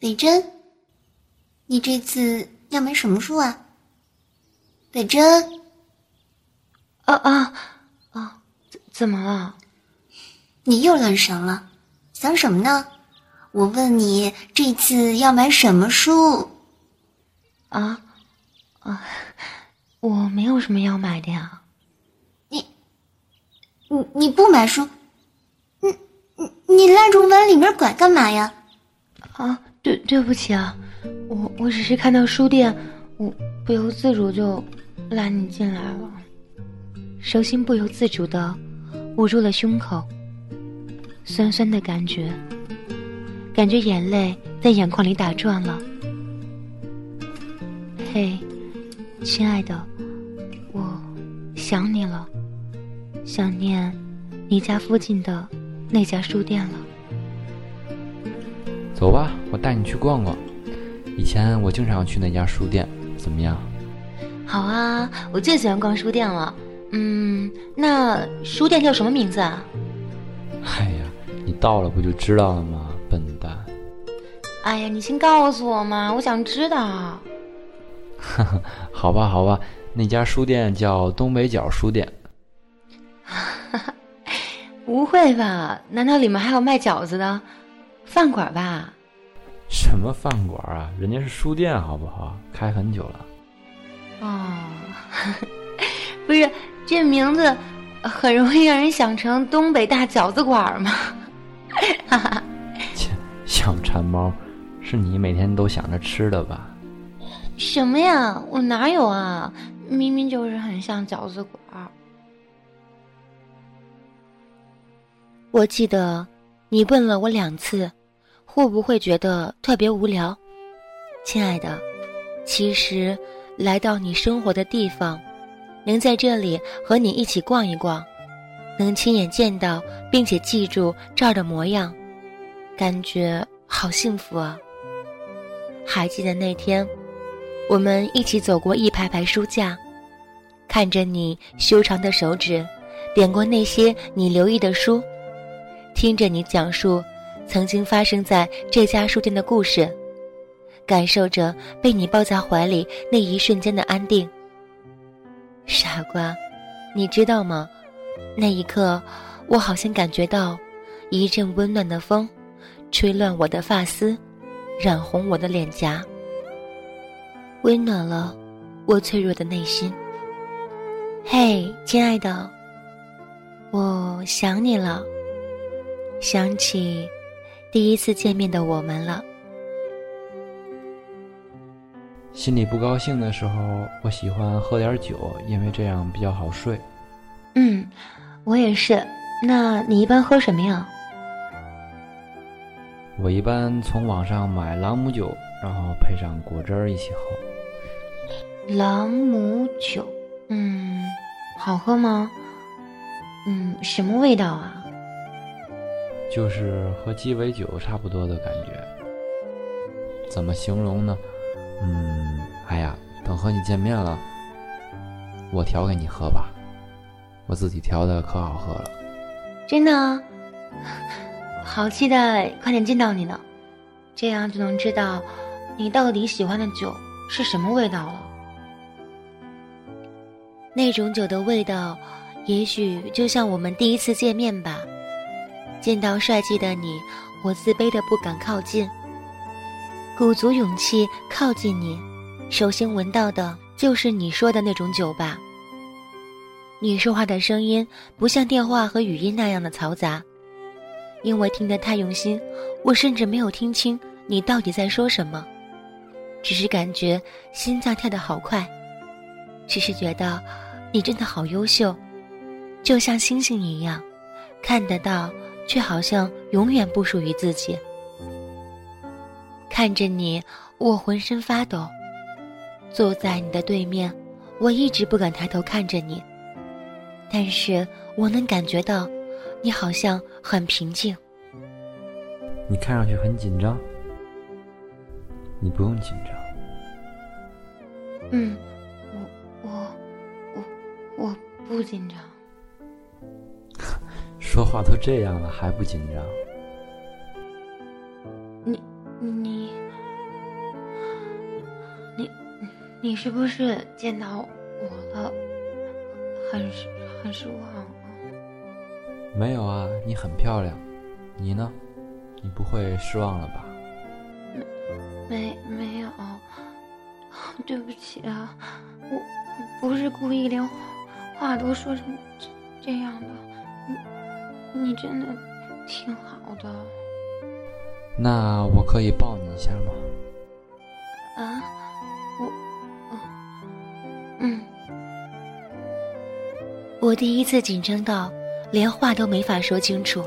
北真，你这次要买什么书啊？北真，啊啊啊！怎怎么了？你又乱神了，想什么呢？我问你，这次要买什么书？啊啊！我没有什么要买的呀。你你你不买书？你你你拉着往里面拐干嘛呀？啊，对不起啊，我我只是看到书店，我不由自主就拉你进来了，手心不由自主的捂住了胸口，酸酸的感觉，感觉眼泪在眼眶里打转了。嘿，亲爱的，我想你了，想念你家附近的那家书店了。走吧，我带你去逛逛。以前我经常去那家书店，怎么样？好啊，我最喜欢逛书店了。嗯，那书店叫什么名字啊？哎呀，你到了不就知道了吗，笨蛋！哎呀，你先告诉我嘛，我想知道。好吧，好吧，那家书店叫东北角书店。不会吧？难道里面还有卖饺子的？饭馆吧？什么饭馆啊？人家是书店，好不好？开很久了。哦，不是，这名字很容易让人想成东北大饺子馆吗？哈哈，切，小馋猫，是你每天都想着吃的吧？什么呀？我哪有啊？明明就是很像饺子馆。我记得你问了我两次。会不会觉得特别无聊，亲爱的？其实来到你生活的地方，能在这里和你一起逛一逛，能亲眼见到并且记住这儿的模样，感觉好幸福啊！还记得那天，我们一起走过一排排书架，看着你修长的手指点过那些你留意的书，听着你讲述。曾经发生在这家书店的故事，感受着被你抱在怀里那一瞬间的安定。傻瓜，你知道吗？那一刻，我好像感觉到一阵温暖的风，吹乱我的发丝，染红我的脸颊，温暖了我脆弱的内心。嘿，亲爱的，我想你了，想起。第一次见面的我们了。心里不高兴的时候，我喜欢喝点酒，因为这样比较好睡。嗯，我也是。那你一般喝什么呀？我一般从网上买朗姆酒，然后配上果汁儿一起喝。朗姆酒，嗯，好喝吗？嗯，什么味道啊？就是和鸡尾酒差不多的感觉，怎么形容呢？嗯，哎呀，等和你见面了，我调给你喝吧，我自己调的可好喝了。真的，好期待快点见到你呢，这样就能知道你到底喜欢的酒是什么味道了。那种酒的味道，也许就像我们第一次见面吧。见到帅气的你，我自卑的不敢靠近。鼓足勇气靠近你，首先闻到的就是你说的那种酒吧。你说话的声音不像电话和语音那样的嘈杂，因为听得太用心，我甚至没有听清你到底在说什么，只是感觉心脏跳得好快，只是觉得你真的好优秀，就像星星一样，看得到。却好像永远不属于自己。看着你，我浑身发抖。坐在你的对面，我一直不敢抬头看着你。但是我能感觉到，你好像很平静。你看上去很紧张，你不用紧张。嗯，我我我我不紧张。说话都这样了还不紧张？你你，你，你是不是见到我了？很很失望啊？没有啊，你很漂亮。你呢？你不会失望了吧？没没没有，对不起啊，我不是故意连话话都说成这这样的。你你真的挺好的。那我可以抱你一下吗？啊，我，嗯，我第一次紧张到连话都没法说清楚。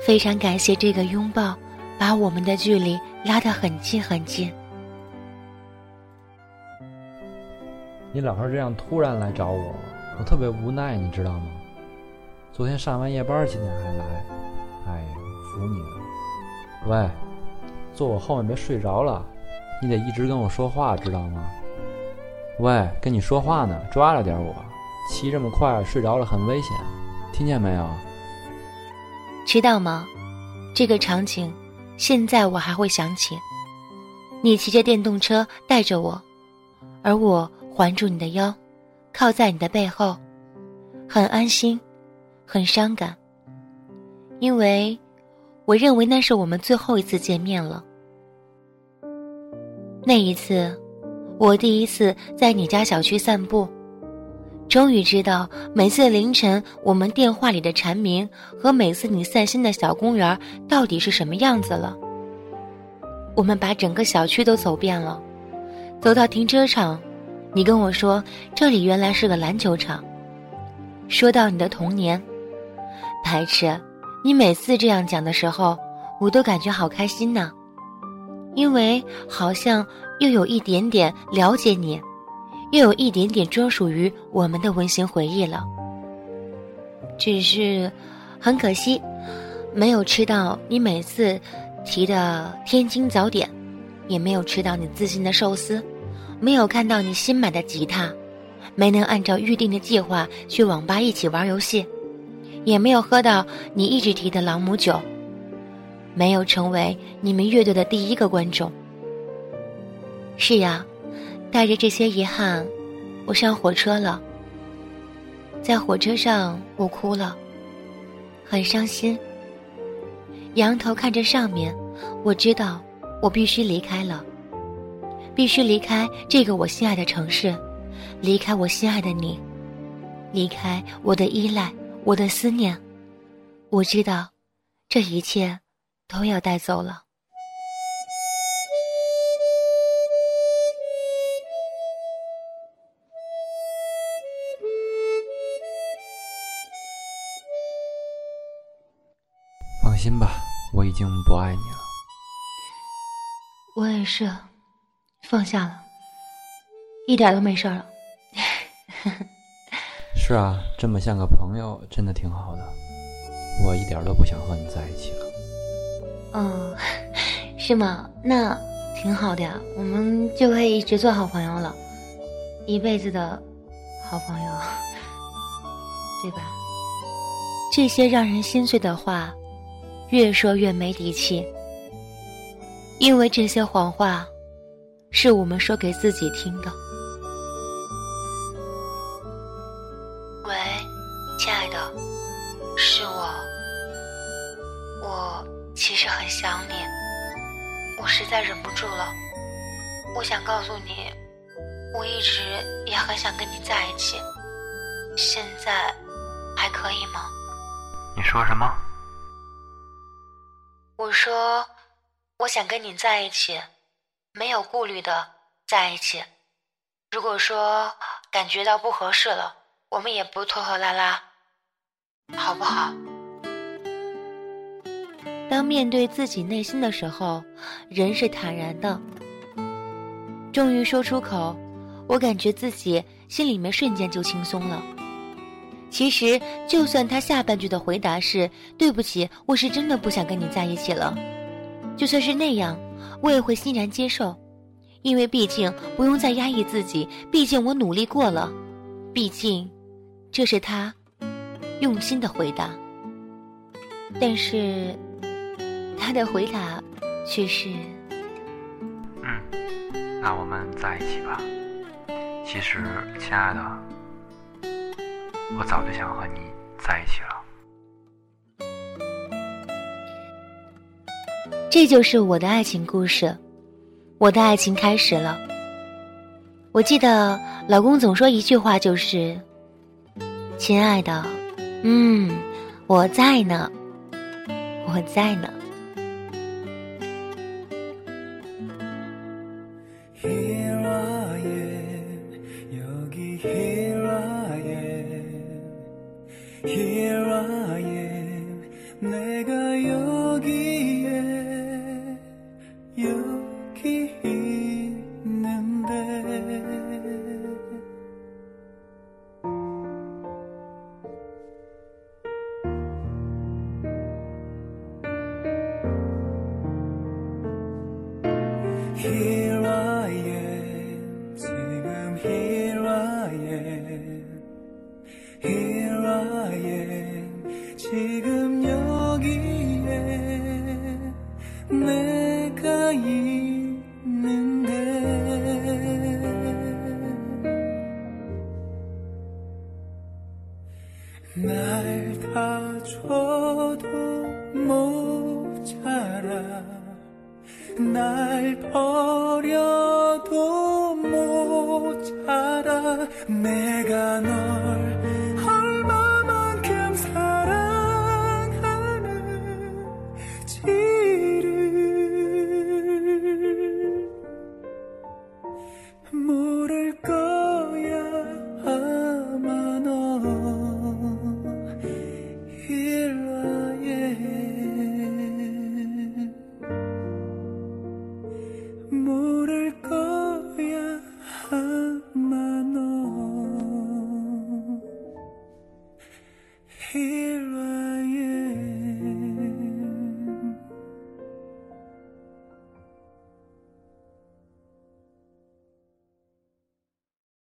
非常感谢这个拥抱，把我们的距离拉得很近很近。你老是这样突然来找我，我特别无奈，你知道吗？昨天上完夜班，今天还来，哎呀，服你了。喂，坐我后面别睡着了，你得一直跟我说话，知道吗？喂，跟你说话呢，抓着点我，骑这么快，睡着了很危险，听见没有？知道吗？这个场景，现在我还会想起。你骑着电动车带着我，而我环住你的腰，靠在你的背后，很安心，很伤感，因为。我认为那是我们最后一次见面了。那一次，我第一次在你家小区散步，终于知道每次凌晨我们电话里的蝉鸣和每次你散心的小公园到底是什么样子了。我们把整个小区都走遍了，走到停车场，你跟我说这里原来是个篮球场。说到你的童年，白痴。你每次这样讲的时候，我都感觉好开心呢，因为好像又有一点点了解你，又有一点点专属于我们的温馨回忆了。只是很可惜，没有吃到你每次提的天津早点，也没有吃到你自信的寿司，没有看到你新买的吉他，没能按照预定的计划去网吧一起玩游戏。也没有喝到你一直提的朗姆酒，没有成为你们乐队的第一个观众。是呀，带着这些遗憾，我上火车了。在火车上，我哭了，很伤心。仰头看着上面，我知道我必须离开了，必须离开这个我心爱的城市，离开我心爱的你，离开我的依赖。我的思念，我知道，这一切都要带走了。放心吧，我已经不爱你了。我也是，放下了，一点都没事了。是啊，这么像个朋友，真的挺好的。我一点都不想和你在一起了。哦，是吗？那挺好的呀，我们就可以一直做好朋友了，一辈子的好朋友，对吧？这些让人心碎的话，越说越没底气，因为这些谎话，是我们说给自己听的。再忍不住了，我想告诉你，我一直也很想跟你在一起。现在还可以吗？你说什么？我说，我想跟你在一起，没有顾虑的在一起。如果说感觉到不合适了，我们也不拖拖拉拉，好不好？当面对自己内心的时候，人是坦然的。终于说出口，我感觉自己心里面瞬间就轻松了。其实，就算他下半句的回答是“对不起，我是真的不想跟你在一起了”，就算是那样，我也会欣然接受，因为毕竟不用再压抑自己，毕竟我努力过了，毕竟这是他用心的回答。但是。他的回答却是。嗯，那我们在一起吧。其实，亲爱的，我早就想和你在一起了。这就是我的爱情故事，我的爱情开始了。我记得老公总说一句话，就是：“亲爱的，嗯，我在呢，我在呢。” 내가 널